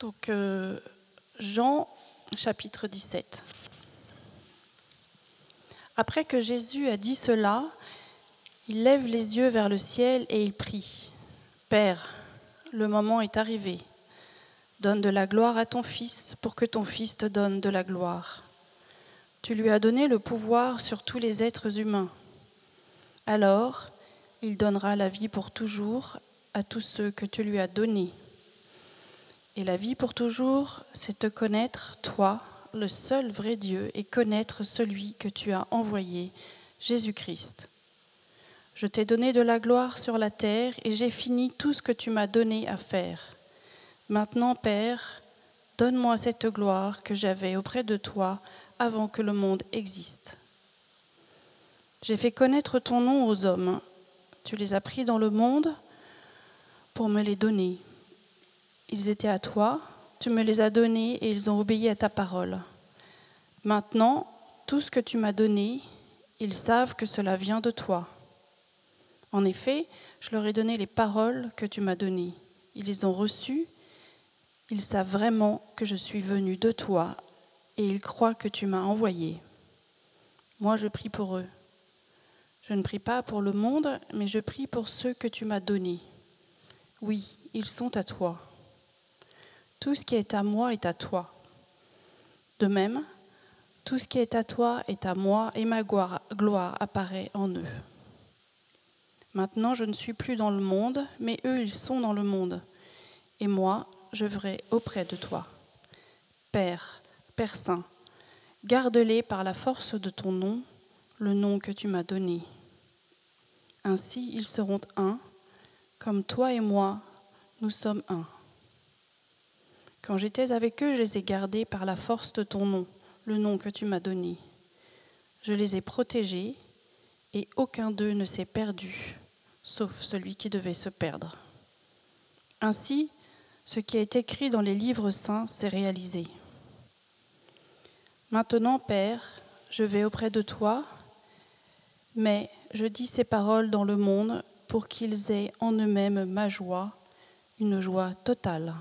Donc, euh, Jean chapitre 17. Après que Jésus a dit cela, il lève les yeux vers le ciel et il prie. Père, le moment est arrivé. Donne de la gloire à ton Fils pour que ton Fils te donne de la gloire. Tu lui as donné le pouvoir sur tous les êtres humains. Alors, il donnera la vie pour toujours à tous ceux que tu lui as donnés. Et la vie pour toujours, c'est te connaître, toi, le seul vrai Dieu, et connaître celui que tu as envoyé, Jésus-Christ. Je t'ai donné de la gloire sur la terre, et j'ai fini tout ce que tu m'as donné à faire. Maintenant, Père, donne-moi cette gloire que j'avais auprès de toi avant que le monde existe. J'ai fait connaître ton nom aux hommes. Tu les as pris dans le monde pour me les donner. Ils étaient à toi, tu me les as donnés et ils ont obéi à ta parole. Maintenant, tout ce que tu m'as donné, ils savent que cela vient de toi. En effet, je leur ai donné les paroles que tu m'as données. Ils les ont reçues. Ils savent vraiment que je suis venu de toi et ils croient que tu m'as envoyé. Moi, je prie pour eux. Je ne prie pas pour le monde, mais je prie pour ceux que tu m'as donnés. Oui, ils sont à toi. Tout ce qui est à moi est à toi. De même, tout ce qui est à toi est à moi et ma gloire, apparaît en eux. Maintenant, je ne suis plus dans le monde, mais eux, ils sont dans le monde. Et moi, je verrai auprès de toi. Père, Père Saint, garde-les par la force de ton nom, le nom que tu m'as donné. Ainsi, ils seront un, comme toi et moi, nous sommes un. Quand j'étais avec eux, je les ai gardés par la force de ton nom, le nom que tu m'as donné. Je les ai protégés et aucun d'eux ne s'est perdu, sauf celui qui devait se perdre. Ainsi, ce qui est écrit dans les livres saints s'est réalisé. Maintenant, Père, je vais auprès de toi, mais je dis ces paroles dans le monde pour qu'ils aient en eux-mêmes ma joie, une joie totale.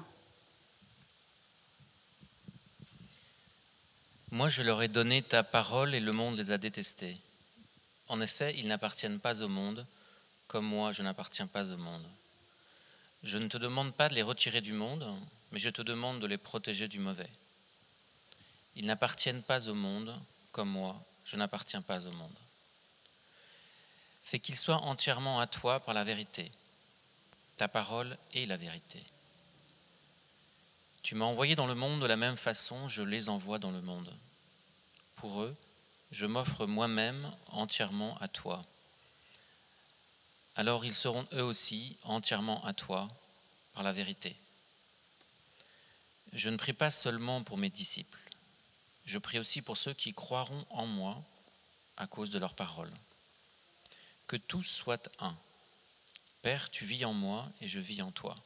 Moi, je leur ai donné ta parole et le monde les a détestés. En effet, ils n'appartiennent pas au monde, comme moi, je n'appartiens pas au monde. Je ne te demande pas de les retirer du monde, mais je te demande de les protéger du mauvais. Ils n'appartiennent pas au monde, comme moi, je n'appartiens pas au monde. Fais qu'ils soient entièrement à toi par la vérité. Ta parole est la vérité. Tu m'as envoyé dans le monde de la même façon, je les envoie dans le monde. Pour eux, je m'offre moi-même entièrement à toi. Alors ils seront eux aussi entièrement à toi par la vérité. Je ne prie pas seulement pour mes disciples, je prie aussi pour ceux qui croiront en moi à cause de leur parole. Que tous soient un. Père, tu vis en moi et je vis en toi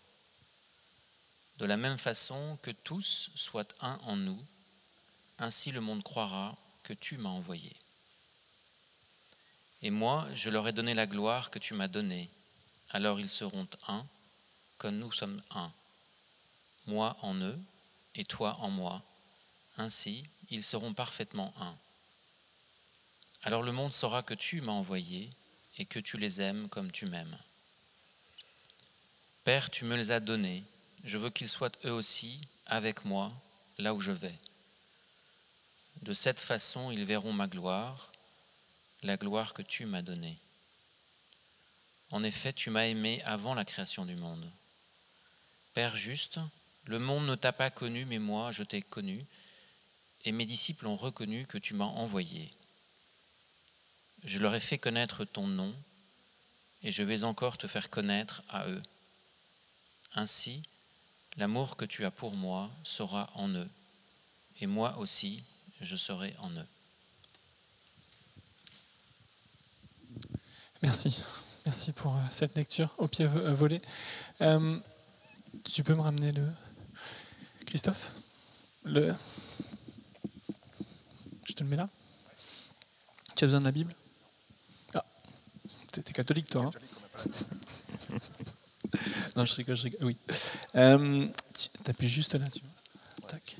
de la même façon que tous soient un en nous, ainsi le monde croira que tu m'as envoyé. Et moi, je leur ai donné la gloire que tu m'as donnée, alors ils seront un, comme nous sommes un, moi en eux et toi en moi, ainsi ils seront parfaitement un. Alors le monde saura que tu m'as envoyé et que tu les aimes comme tu m'aimes. Père, tu me les as donnés, je veux qu'ils soient eux aussi avec moi là où je vais. De cette façon, ils verront ma gloire, la gloire que tu m'as donnée. En effet, tu m'as aimé avant la création du monde. Père juste, le monde ne t'a pas connu, mais moi, je t'ai connu, et mes disciples ont reconnu que tu m'as envoyé. Je leur ai fait connaître ton nom, et je vais encore te faire connaître à eux. Ainsi, L'amour que tu as pour moi sera en eux, et moi aussi, je serai en eux. Merci. Merci pour euh, cette lecture au pied euh, volé. Euh, tu peux me ramener le. Christophe? Le. Je te le mets là Tu as besoin de la Bible? Ah, t'es catholique toi, hein? non, je rigole, je rigole. Oui. Euh, T'appuies juste là-dessus. Tac.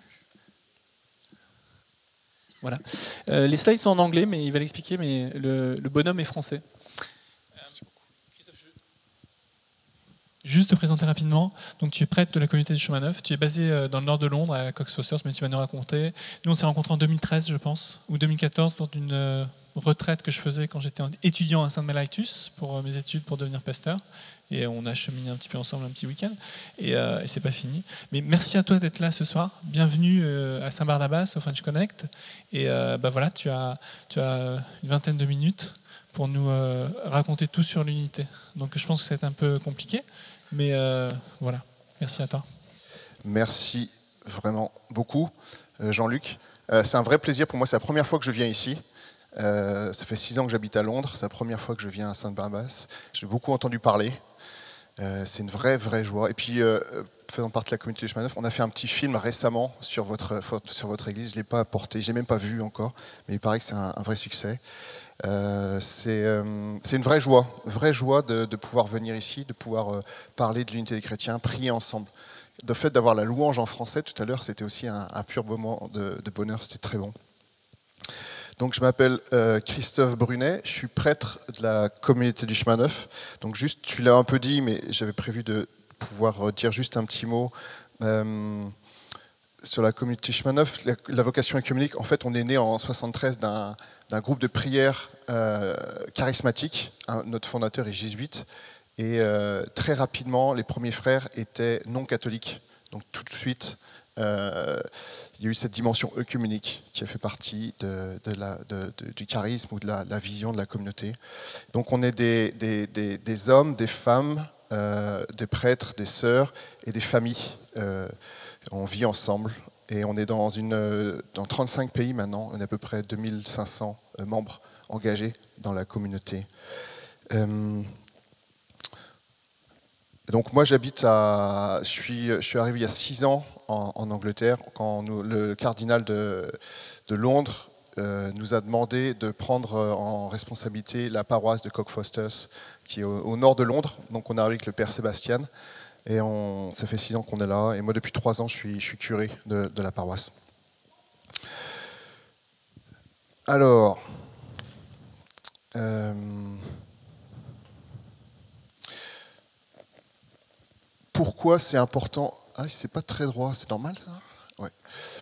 Voilà. Euh, les slides sont en anglais, mais il va l'expliquer, mais le, bonhomme est français. Juste te présenter rapidement. Donc, tu es prêtre de la communauté du chemin neuf. Tu es basé euh, dans le nord de Londres, à Cox Fosters, mais tu vas nous raconter. Nous, on s'est rencontrés en 2013, je pense, ou 2014, lors d'une euh, retraite que je faisais quand j'étais étudiant à Saint-Melaitus pour euh, mes études pour devenir pasteur. Et on a cheminé un petit peu ensemble un petit week-end. Et, euh, et c'est pas fini. Mais merci à toi d'être là ce soir. Bienvenue à Saint-Barnabas, au French Connect. Et bah voilà, tu as, tu as une vingtaine de minutes pour nous raconter tout sur l'unité. Donc je pense que c'est un peu compliqué. Mais euh, voilà, merci à toi. Merci vraiment beaucoup, euh, Jean-Luc. Euh, c'est un vrai plaisir pour moi, c'est la première fois que je viens ici. Ça fait six ans que j'habite à Londres, c'est la première fois que je viens à Sainte-Barbasse. J'ai beaucoup entendu parler. c'est une vraie, vraie joie. Et puis, faisant partie de la communauté de chemin on a fait un petit film récemment sur votre, sur votre église. Je ne l'ai pas apporté, je l'ai même pas vu encore, mais il paraît que c'est un, vrai succès. Euh, euh, c'est une vraie joie, vraie joie de, pouvoir venir ici, de pouvoir euh, parler de l'unité des chrétiens, prier ensemble. Le fait d'avoir la louange en français tout à l'heure, c'était aussi un, pur moment de, bonheur, c'était très bon. Donc je m'appelle Christophe Brunet, je suis prêtre de la communauté du chemin neuf. Donc juste, tu l'as un peu dit, mais j'avais prévu de pouvoir dire juste un petit mot sur la communauté chemin neuf. La, vocation écuménique, en fait, on est né en 73 d'un groupe de prière euh, charismatique. notre fondateur est jésuite. Et euh, très rapidement, les premiers frères étaient non catholiques. Donc tout de suite, euh, il y a eu cette dimension œcuménique qui a fait partie du charisme ou de la, vision de la communauté. Donc on est des, hommes, des femmes, des prêtres, des sœurs et des familles. on vit ensemble et on est dans, dans 35 pays maintenant. On est à peu près 2500 membres engagés dans la communauté. Euh, donc moi j'habite à, je suis, je suis arrivé il y a six ans en, Angleterre quand le cardinal de, de Londres euh, nous a demandé de prendre en responsabilité la paroisse de Cockfosters qui est au, nord de Londres. Donc on est arrivé avec le père Sébastien et on, ça fait six ans qu'on est là et moi depuis trois ans je suis, je suis curé de, de la paroisse. Alors, euh, pourquoi c'est important Ah, c'est pas très droit, c'est normal ça.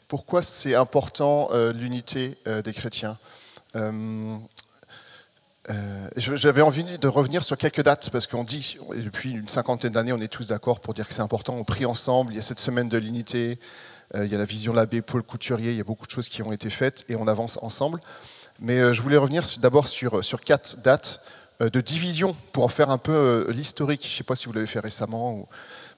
Pourquoi c'est important euh, l'unité euh, des chrétiens J'avais envie de revenir sur quelques dates parce qu'on dit, depuis une cinquantaine d'années, on est tous d'accord pour dire que c'est important. On prie ensemble. Il y a cette semaine de l'unité. il y a la vision de l'abbé Paul Couturier. Il y a beaucoup de choses qui ont été faites et on avance ensemble. Mais euh, je voulais revenir d'abord sur, euh, sur quatre dates euh, de division pour en faire un peu l'historique. Je ne sais pas si vous l'avez fait récemment.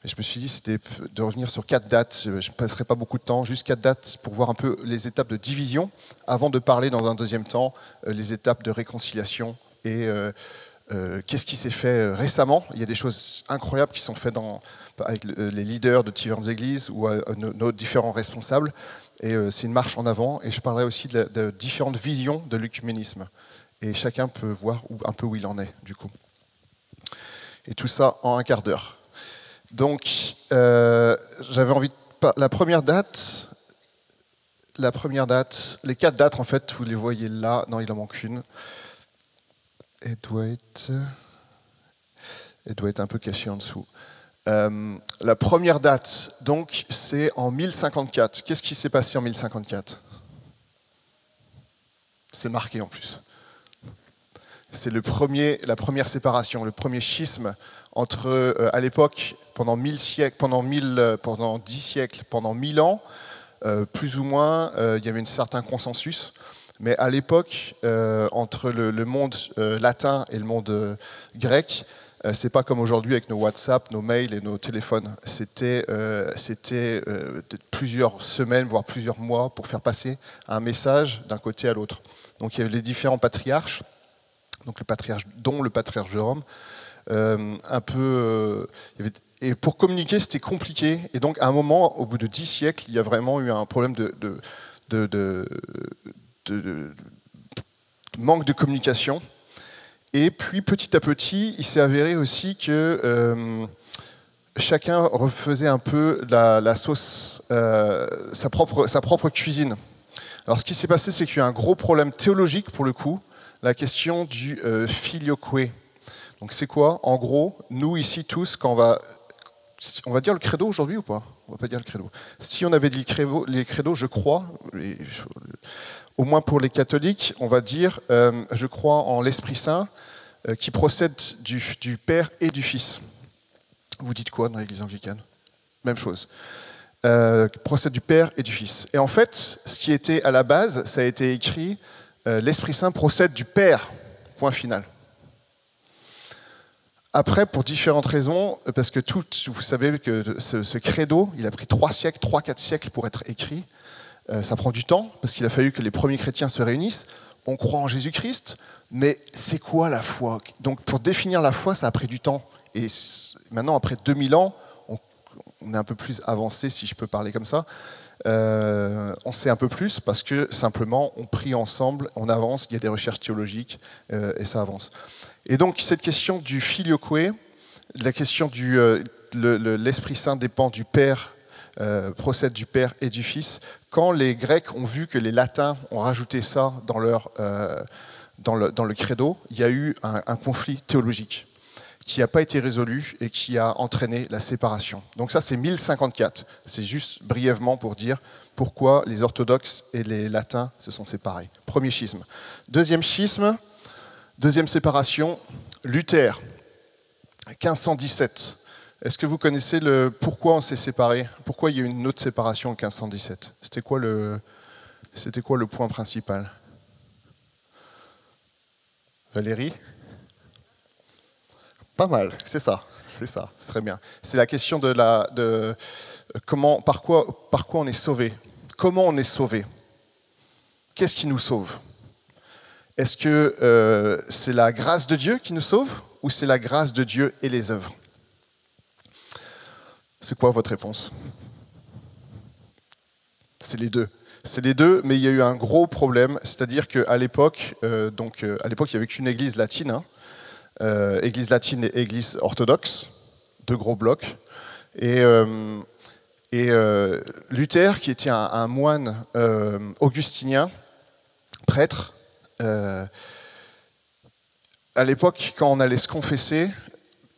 Je me suis dit c'était de revenir sur quatre dates. Je ne passerai pas beaucoup de temps, juste quatre dates pour voir un peu les étapes de division avant de parler dans un deuxième temps les étapes de réconciliation et qu'est-ce qui s'est fait récemment. Il y a des choses incroyables qui sont faites avec les leaders de différentes églises ou nos différents responsables. Et euh, c'est une marche en avant. Et je parlerai aussi de, différentes visions de l'œcuménisme. Et chacun peut voir un peu où il en est, du coup. Et tout ça en un quart d'heure. Donc, euh, j'avais envie de. La première date, la première date, les quatre dates, en fait, vous les voyez là. Non, il en manque une. Elle doit être. Elle doit être un peu cachée en dessous. Euh, la première date, donc, c'est en 1054. Qu'est-ce qui s'est passé en 1054 C'est marqué en plus. C'est le premier, la première séparation, le premier schisme entre, euh, à l'époque, pendant mille siècles, pendant mille, euh, pendant dix siècles, pendant mille ans, plus ou moins, il y avait un certain consensus. Mais à l'époque, entre le, le monde latin et le monde grec, euh, c'est pas comme aujourd'hui avec nos WhatsApp, nos mails et nos téléphones. C'était euh, euh, plusieurs semaines, voire plusieurs mois pour faire passer un message d'un côté à l'autre. Donc il y avait les différents patriarches, donc le patriarche, dont le patriarche Jérôme, un peu. et pour communiquer, c'était compliqué. Et donc, à un moment, au bout de dix siècles, il y a vraiment eu un problème de, manque de communication. Et puis petit à petit, il s'est avéré aussi que euh, chacun refaisait un peu la, sauce, euh, sa, propre, sa propre cuisine. Alors ce qui s'est passé, c'est qu'il y a eu un gros problème théologique pour le coup, la question du euh, filioque. Donc c'est quoi En gros, nous ici tous, quand on va, on va dire le credo aujourd'hui ou pas? On va pas dire le credo. Si on avait dit les credos, je crois, au moins pour les catholiques, on va dire euh, je crois en l'Esprit Saint euh, qui procède du, Père et du Fils. Vous dites quoi dans l'Église anglicane? Même chose. Euh, procède du Père et du Fils. Et en fait, ce qui était à la base, ça a été écrit l'Esprit Saint procède du Père. Point final. Après, pour différentes raisons, parce que vous savez que ce, credo, il a pris trois siècles, trois, quatre siècles pour être écrit. Euh, ça prend du temps, parce qu'il a fallu que les premiers chrétiens se réunissent. On croit en Jésus-Christ, mais c'est quoi la foi? Donc, pour définir la foi, ça a pris du temps. Et maintenant, après 2000 ans, on, est un peu plus avancé, si je peux parler comme ça. Euh, on sait un peu plus parce que simplement on prie ensemble, on avance, il y a des recherches théologiques euh, et ça avance. Et donc cette question du filioque, la question du euh, l'Esprit Saint dépend du Père, procède du Père et du Fils. Quand les Grecs ont vu que les Latins ont rajouté ça dans leur dans le, dans le credo, il y a eu un conflit théologique qui n'a pas été résolu et qui a entraîné la séparation. Donc ça, c'est 1054. C'est juste brièvement pour dire pourquoi les orthodoxes et les latins se sont séparés. Premier schisme. Deuxième schisme, deuxième séparation, Luther, 1517. Est-ce que vous connaissez le pourquoi on s'est séparés? Pourquoi il y a eu une autre séparation en 1517 C'était quoi le c'était quoi le point principal? Valérie? Pas mal, c'est ça, c'est ça, c'est très bien. C'est la question de la, de comment, par quoi, par quoi on est sauvé? Comment on est sauvé? Qu'est-ce qui nous sauve? Est-ce que euh, c'est la grâce de Dieu qui nous sauve ou c'est la grâce de Dieu et les œuvres? C'est quoi votre réponse? C'est les deux. C'est les deux, mais il y a eu un gros problème, c'est-à-dire qu'à l'époque, euh, donc euh, à l'époque, il n'y avait qu'une église latine. Hein, euh, église latine et église orthodoxe, deux gros blocs. Et, euh, euh, Luther, qui était un, moine augustinien, prêtre, à l'époque, quand on allait se confesser,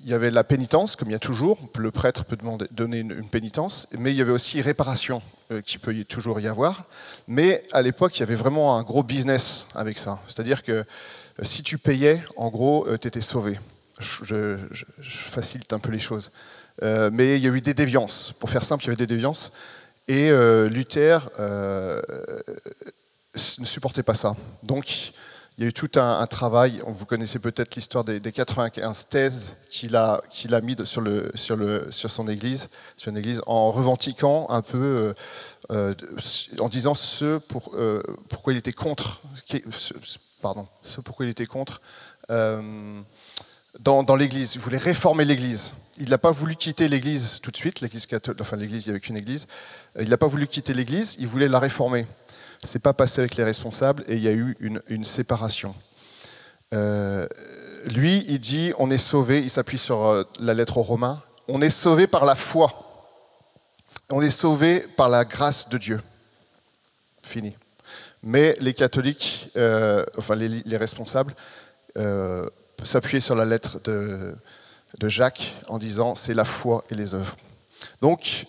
il y avait la pénitence, comme il y a toujours. Le prêtre peut demander, donner une, pénitence, mais il y avait aussi réparation, qui peut toujours y avoir. Mais à l'époque, il y avait vraiment un gros business avec ça. C'est-à-dire que si tu payais, en gros, euh, tu étais sauvé. Je, facilite un peu les choses. Euh, mais il y a eu des déviances. Pour faire simple, il y avait des déviances. Et euh, Luther ne supportait pas ça. Donc, il y a eu tout un, travail. Vous connaissez peut-être l'histoire des, 95 thèses qu'il a, mis sur, son église, sur une église, en revendiquant un peu, en disant ce pour, pourquoi il était contre, pardon, ce pourquoi il était contre, euh, dans, l'Église. Il voulait réformer l'Église. Il n'a pas voulu quitter l'Église tout de suite, l'Église catholique, enfin l'Église, il n'y avait qu'une Église. Euh, il n'a pas voulu quitter l'Église, il voulait la réformer. C'est pas passé avec les responsables et il y a eu une, séparation. Euh, lui, il dit, on est sauvé, il s'appuie sur la lettre aux Romains, on est sauvé par la foi. On est sauvé par la grâce de Dieu. Fini. Mais les catholiques, euh, enfin les, responsables, euh, s'appuyaient sur la lettre de, Jacques en disant c'est la foi et les œuvres. Donc,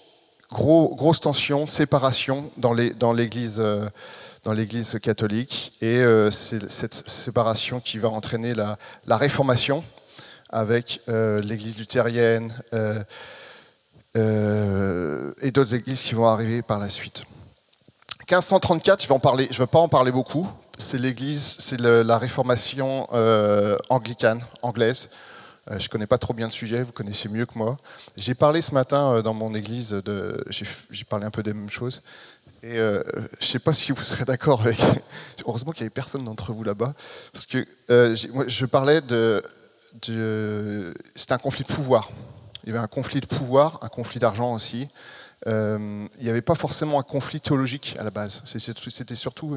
grosse tension, séparation dans l'Église euh, l'Église catholique, et c'est cette séparation qui va entraîner la, réformation avec l'Église luthérienne et d'autres églises qui vont arriver par la suite. 1534, je je vais pas en parler beaucoup. C'est l'église, c'est la réformation euh, anglicane, anglaise. Euh, je connais pas trop bien le sujet, vous connaissez mieux que moi. J'ai parlé ce matin euh, dans mon église, j'ai parlé un peu des mêmes choses. Et euh, je sais pas si vous serez d'accord avec. Heureusement qu'il y avait personne d'entre vous là-bas, parce que je parlais de, de c'est un conflit de pouvoir. Il y avait un conflit de pouvoir, un conflit d'argent aussi. Il n'y avait pas forcément un conflit théologique à la base. C'était surtout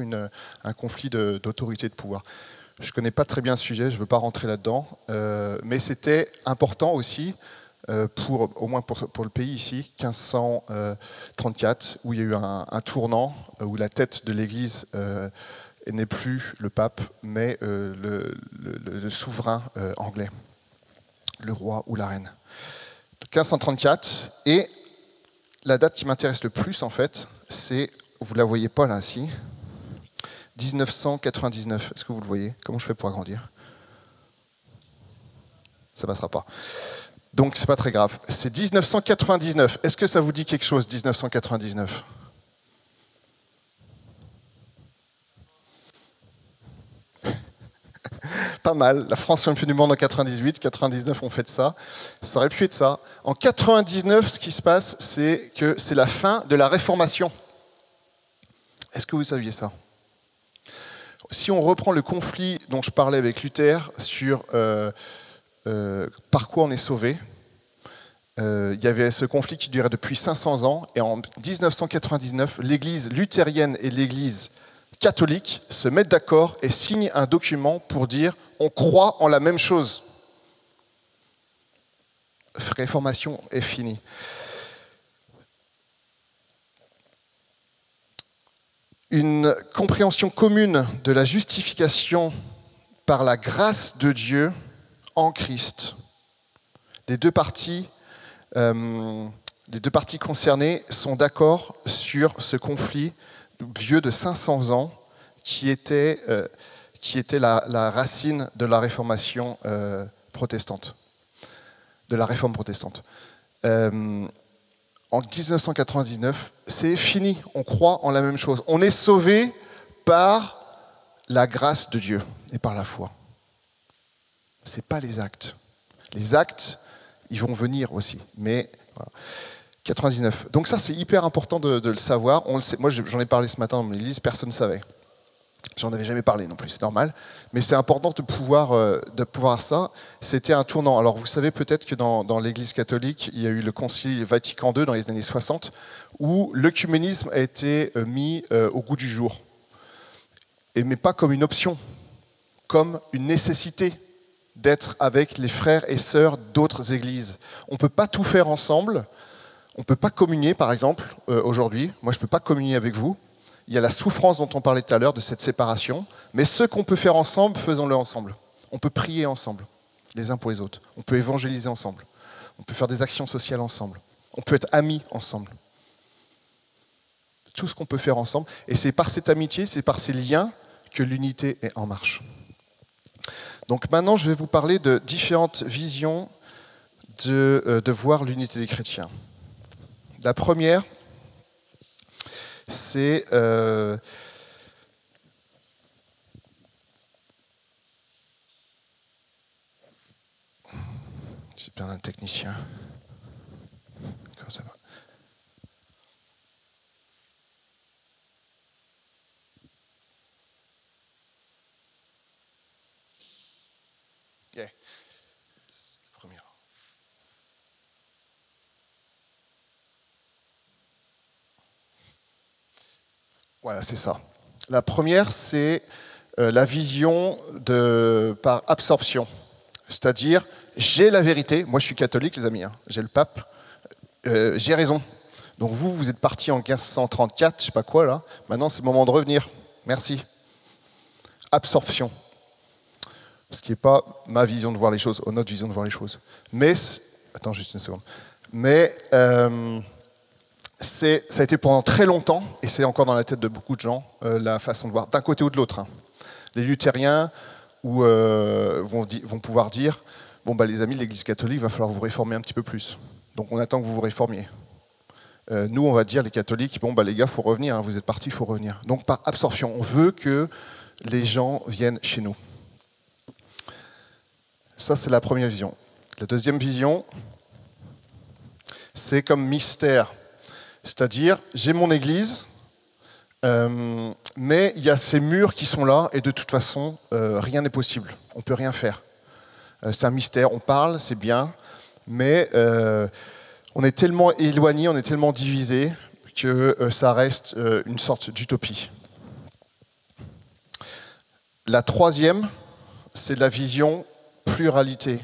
un conflit d'autorité de, pouvoir. Je ne connais pas très bien le sujet, je ne veux pas rentrer là-dedans, euh, mais c'était important aussi euh, pour, au moins pour, le pays ici, 1534, où il y a eu un, tournant, où la tête de l'Église n'est plus le pape, mais le, le, souverain anglais, le roi ou la reine. 1534, et la date qui m'intéresse le plus, en fait, c'est, vous la voyez pas là, ici, 1999. Est-ce que vous le voyez? Comment je fais pour agrandir? Ça passera pas. Donc c'est pas très grave. C'est 1999. Est-ce que ça vous dit quelque chose, 1999 Pas mal. La France championne du monde en 98, 99 on fait ça. Ça aurait pu être ça. En 99, ce qui se passe, c'est que c'est la fin de la Réformation. Est-ce que vous saviez ça? Si on reprend le conflit dont je parlais avec Luther sur euh, euh, par quoi on est sauvé, euh, il y avait ce conflit qui durait depuis 500 ans, et en 1999, l'Église luthérienne et l'Église catholique se mettent d'accord et signent un document pour dire on croit en la même chose. Réformation est finie. Une compréhension commune de la justification par la grâce de Dieu en Christ. Les deux parties, euh, deux parties concernées sont d'accord sur ce conflit vieux de 500 ans qui était, euh, la, racine de la euh, protestante, de la réforme protestante en 1999, c'est fini. On croit en la même chose. On est sauvé par la grâce de Dieu et par la foi. Ce n'est pas les actes. Les actes, ils vont venir aussi. Mais 99. Donc ça, c'est hyper important de, le savoir. On le sait. Moi, j'en ai parlé ce matin dans l'église, personne ne savait. J'en avais jamais parlé non plus, c'est normal. Mais c'est important de pouvoir, euh, de pouvoir ça. C'était un tournant. Alors vous savez peut-être que dans, dans l'Église catholique, il y a eu le Concile Vatican II dans les années 60, où l'œcuménisme a été euh, mis euh, au goût du jour. Et, mais pas comme une option, comme une nécessité d'être avec les frères et sœurs d'autres églises. On ne peut pas tout faire ensemble. On ne peut pas communier, par exemple, aujourd'hui. Moi, je ne peux pas communier avec vous il y a la souffrance dont on parlait tout à l'heure, de cette séparation, mais ce qu'on peut faire ensemble, faisons-le ensemble. On peut prier ensemble, les uns pour les autres. On peut évangéliser ensemble. On peut faire des actions sociales ensemble. On peut être amis ensemble. Tout ce qu'on peut faire ensemble. Et c'est par cette amitié, c'est par ces liens que l'unité est en marche. Donc maintenant, je vais vous parler de différentes visions de, euh, voir l'unité des chrétiens. La première, c'est euh, bien un technicien. Voilà, c'est ça. La première, c'est euh, la vision par absorption. C'est-à-dire, j'ai la vérité. Moi, je suis catholique, les amis. Hein. J'ai le pape. Euh, j'ai raison. Donc vous, vous êtes parti en 1534, je sais pas quoi là. Maintenant, c'est le moment de revenir. Merci. Absorption. Ce qui n'est pas ma vision de voir les choses, ou notre vision de voir les choses. Mais, attends juste une seconde. Mais euh, ça a été pendant très longtemps, et c'est encore dans la tête de beaucoup de gens, euh, la façon de voir, d'un côté ou de l'autre. Hein. Les luthériens euh, vont, pouvoir dire, bon bah les amis de l'Église catholique, va falloir vous réformer un petit peu plus. Donc on attend que vous vous réformiez. Euh, nous, on va dire, les catholiques, bon bah les gars, il faut revenir, hein, vous êtes partis, il faut revenir. Donc par absorption, on veut que les gens viennent chez nous. Ça, c'est la première vision. La deuxième vision, c'est comme mystère. C'est-à-dire, j'ai mon église, euh, mais il y a ces murs qui sont là, et de toute façon, euh, rien n'est possible. On ne peut rien faire. Euh, c'est un mystère, on parle, c'est bien, mais on est tellement éloigné, on est tellement divisé que ça reste une sorte d'utopie. La troisième, c'est la vision pluralité.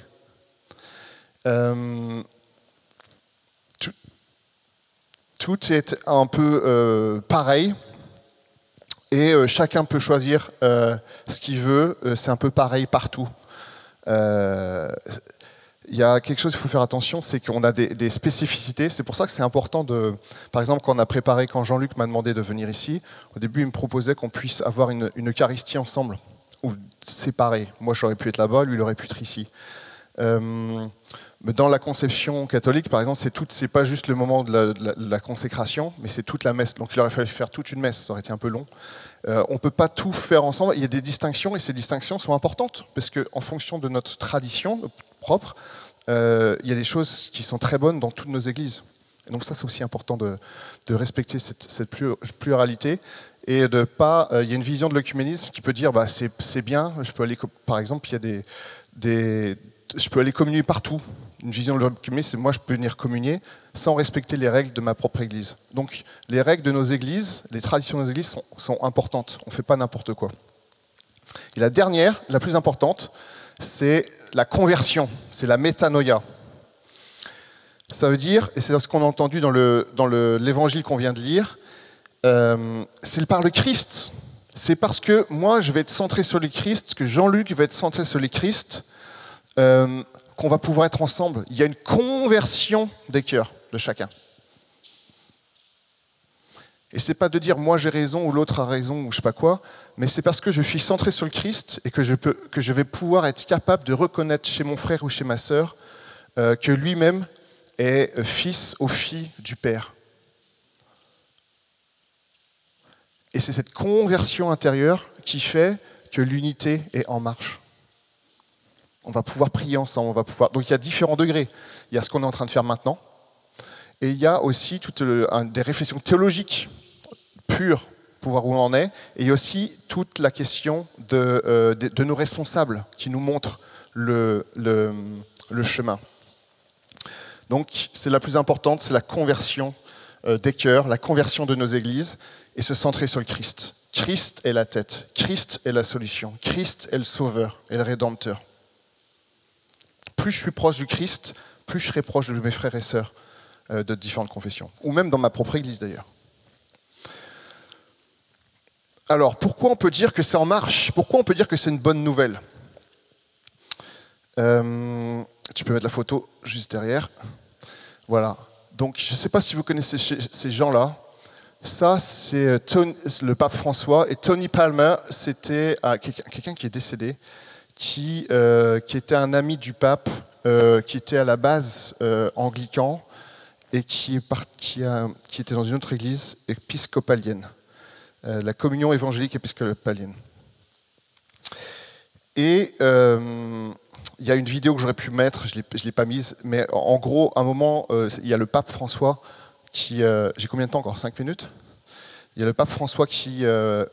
Tout est un peu euh, pareil et euh, chacun peut choisir euh, ce qu'il veut. C'est un peu pareil partout. Il y a quelque chose qu'il faut faire attention, c'est qu'on a des, spécificités. C'est pour ça que c'est important de. Par exemple, quand on a préparé, quand Jean-Luc m'a demandé de venir ici, au début, il me proposait qu'on puisse avoir une, Eucharistie ensemble, ou séparés. Moi, j'aurais pu être là-bas, lui, il aurait pu être ici. Dans la conception catholique, par exemple, c'est tout, c'est pas juste le moment de la, consécration, mais c'est toute la messe. Donc il aurait fallu faire toute une messe, ça aurait été un peu long. Euh, on peut pas tout faire ensemble. Il y a des distinctions et ces distinctions sont importantes parce que en fonction de notre tradition propre, euh, il y a des choses qui sont très bonnes dans toutes nos églises. Donc ça, c'est aussi important de, respecter cette, cette plur- pluralité et de pas. euh, il y a une vision de l'œcuménisme qui peut dire, bah c'est bien. Je peux aller, par exemple, il y a des je peux aller communier partout. Une vision de l'œcuménisme, c'est moi, je peux venir communier sans respecter les règles de ma propre église. Donc, les règles de nos églises, les traditions de nos églises sont, importantes. On ne fait pas n'importe quoi. Et la dernière, la plus importante, c'est la conversion, c'est la métanoïa. Ça veut dire, et c'est ce qu'on a entendu dans le- dans le- l'évangile qu'on vient de lire, euh, c'est par le Christ. C'est parce que moi, je vais être centré sur le Christ, que Jean-Luc va être centré sur le Christ, euh, qu'on va pouvoir être ensemble. Il y a une conversion des cœurs de chacun. Et c'est pas de dire moi j'ai raison ou l'autre a raison ou je sais pas quoi, mais c'est parce que je suis centré sur le Christ et que je, peux, que je vais pouvoir être capable de reconnaître chez mon frère ou chez ma sœur euh, que lui-même est fils ou fille du Père. Et c'est cette conversion intérieure qui fait que l'unité est en marche. On va pouvoir prier ensemble, on va pouvoir. Donc il y a différents degrés. Il y a ce qu'on est en train de faire maintenant, et il y a aussi toutes des réflexions théologiques pures pour voir où on en est, et il y a aussi toute la question de, euh, de- nos responsables qui nous montrent le, le- le chemin. Donc c'est la plus importante, c'est la conversion euh, des cœurs, la conversion de nos églises, et se centrer sur le Christ. Christ est la tête, Christ est la solution, Christ est le sauveur et le rédempteur. Plus je suis proche du Christ, plus je serai proche de mes frères et sœurs euh, de différentes confessions, ou même dans ma propre église d'ailleurs. Alors, pourquoi on peut dire que c'est en marche? Pourquoi on peut dire que c'est une bonne nouvelle? Euh, Tu peux mettre la photo juste derrière. Voilà. Donc, je ne sais pas si vous connaissez ces gens-là. Ça, c'est euh, le pape François. Et Tony Palmer, c'était ah, quelqu'un qui est décédé, qui, euh, qui était un ami du pape, euh, qui était à la base euh, anglican et qui, était dans une autre église épiscopalienne, la communion évangélique épiscopalienne. Et il y a une vidéo que j'aurais pu mettre, je ne l'ai pas mise, mais en gros, à un moment, il y a le pape François qui. J'ai combien de temps encore? 5 minutes? Il y a le pape François qui,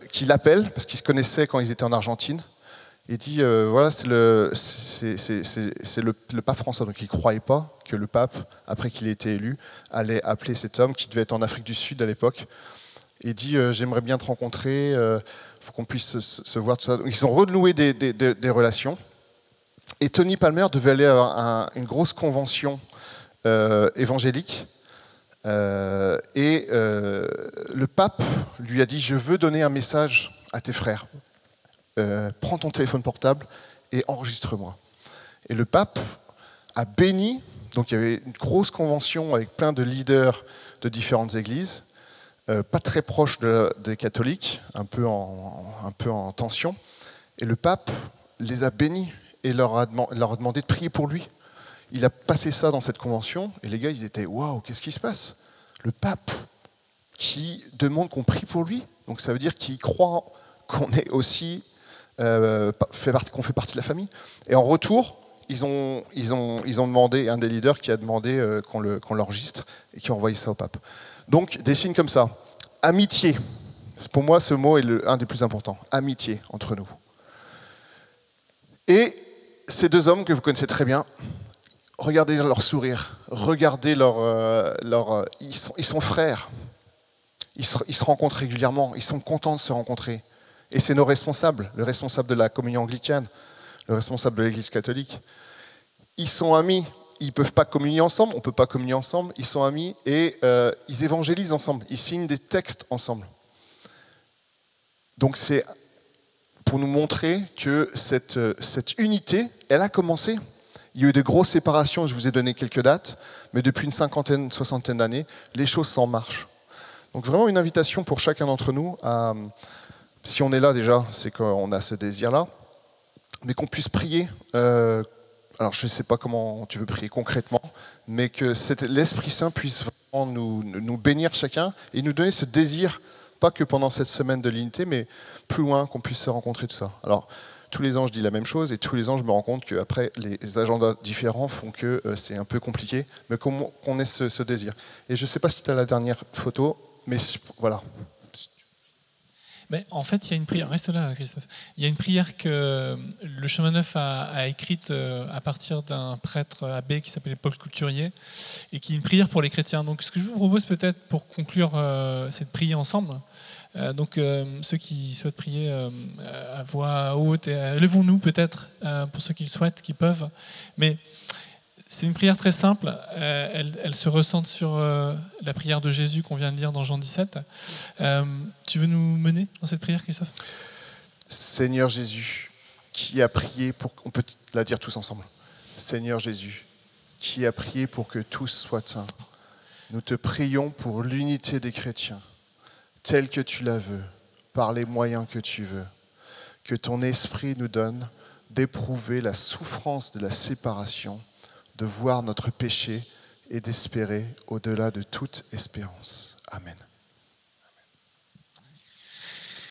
qui l'appelle, parce qu'ils se connaissaient quand ils étaient en Argentine. Il dit euh, voilà, c'est le, le, le pape François. Donc il ne croyait pas que le pape, après qu'il ait été élu, allait appeler cet homme qui devait être en Afrique du Sud à l'époque. Il dit euh, J'aimerais bien te rencontrer, il faut qu'on puisse se, voir. Tout ça. Ils ont renoué des, des- relations. Et Tony Palmer devait aller à un- une grosse convention euh, évangélique. Euh, et euh, le pape lui a dit Je veux donner un message à tes frères. Euh, prends ton téléphone portable et enregistre-moi. Et le pape a béni, donc il y avait une grosse convention avec plein de leaders de différentes églises, euh, pas très proches de- des catholiques, un peu, en, tension. Et le pape les a bénis et leur a, leur a demandé de prier pour lui. Il a passé ça dans cette convention et les gars, ils étaient Waouh, qu'est-ce qui se passe? Le pape qui demande qu'on prie pour lui. Donc ça veut dire qu'il croit qu'on est aussi euh, fait qu'on fait partie de la famille. Et en retour, ils ont, ils ont, ils ont demandé, un des leaders qui a demandé euh, qu'on l'enregistre et qui a envoyé ça au pape. Donc des signes comme ça. Amitié. Pour moi, ce mot est le- un des plus importants. Amitié entre nous. Et ces deux hommes que vous connaissez très bien, regardez leur sourire, regardez leur, euh, leur euh, ils, sont, ils sont frères. Ils se, ils se rencontrent régulièrement, ils sont contents de se rencontrer. Et c'est nos responsables, le responsable de la communion anglicane, le responsable de l'Église catholique. Ils sont amis, ils ne peuvent pas communier ensemble, on ne peut pas communier ensemble, ils sont amis et euh, ils évangélisent ensemble, ils signent des textes ensemble. Donc c'est pour nous montrer que cette, euh, cette unité, elle a commencé. Il y a eu de grosses séparations, je vous ai donné quelques dates, mais depuis une cinquantaine, soixantaine d'années, les choses s'en marchent. Donc vraiment une invitation pour chacun d'entre nous à, si on est là déjà, c'est qu'on a ce désir-là, mais qu'on puisse prier. Euh, alors je ne sais pas comment tu veux prier concrètement, mais que l'Esprit Saint puisse vraiment nous, bénir chacun et nous donner ce désir, pas que pendant cette semaine de l'unité, mais plus loin, qu'on puisse se rencontrer tout ça. Alors tous les ans je dis la même chose et tous les ans je me rends compte qu'après les agendas différents font que euh, c'est un peu compliqué, mais qu'on ait ce, ce, désir. Et je ne sais pas si tu as la dernière photo, mais voilà, mais en fait, il y a une prière. Reste là, Christophe. Il y a une prière que le chemin neuf a, écrite euh, à partir d'un prêtre abbé qui s'appelait Paul Couturier et qui est une prière pour les chrétiens. Donc, ce que je vous propose peut-être pour conclure euh, cette prière ensemble, euh, donc ceux qui souhaitent prier à voix haute, levons-nous peut-être pour ceux qui le souhaitent, qui peuvent. Mais c'est une prière très simple. Euh, elle, se ressent sur euh, la prière de Jésus qu'on vient de lire dans Jean 17. Euh, tu veux nous mener dans cette prière, Christophe? Seigneur Jésus, qui a prié pour. On peut la dire tous ensemble. Seigneur Jésus, qui a prié pour que tous soient saints. Nous te prions pour l'unité des chrétiens, telle que tu la veux, par les moyens que tu veux. Que ton esprit nous donne d'éprouver la souffrance de la séparation de voir notre péché et d'espérer au-delà de toute espérance. Amen.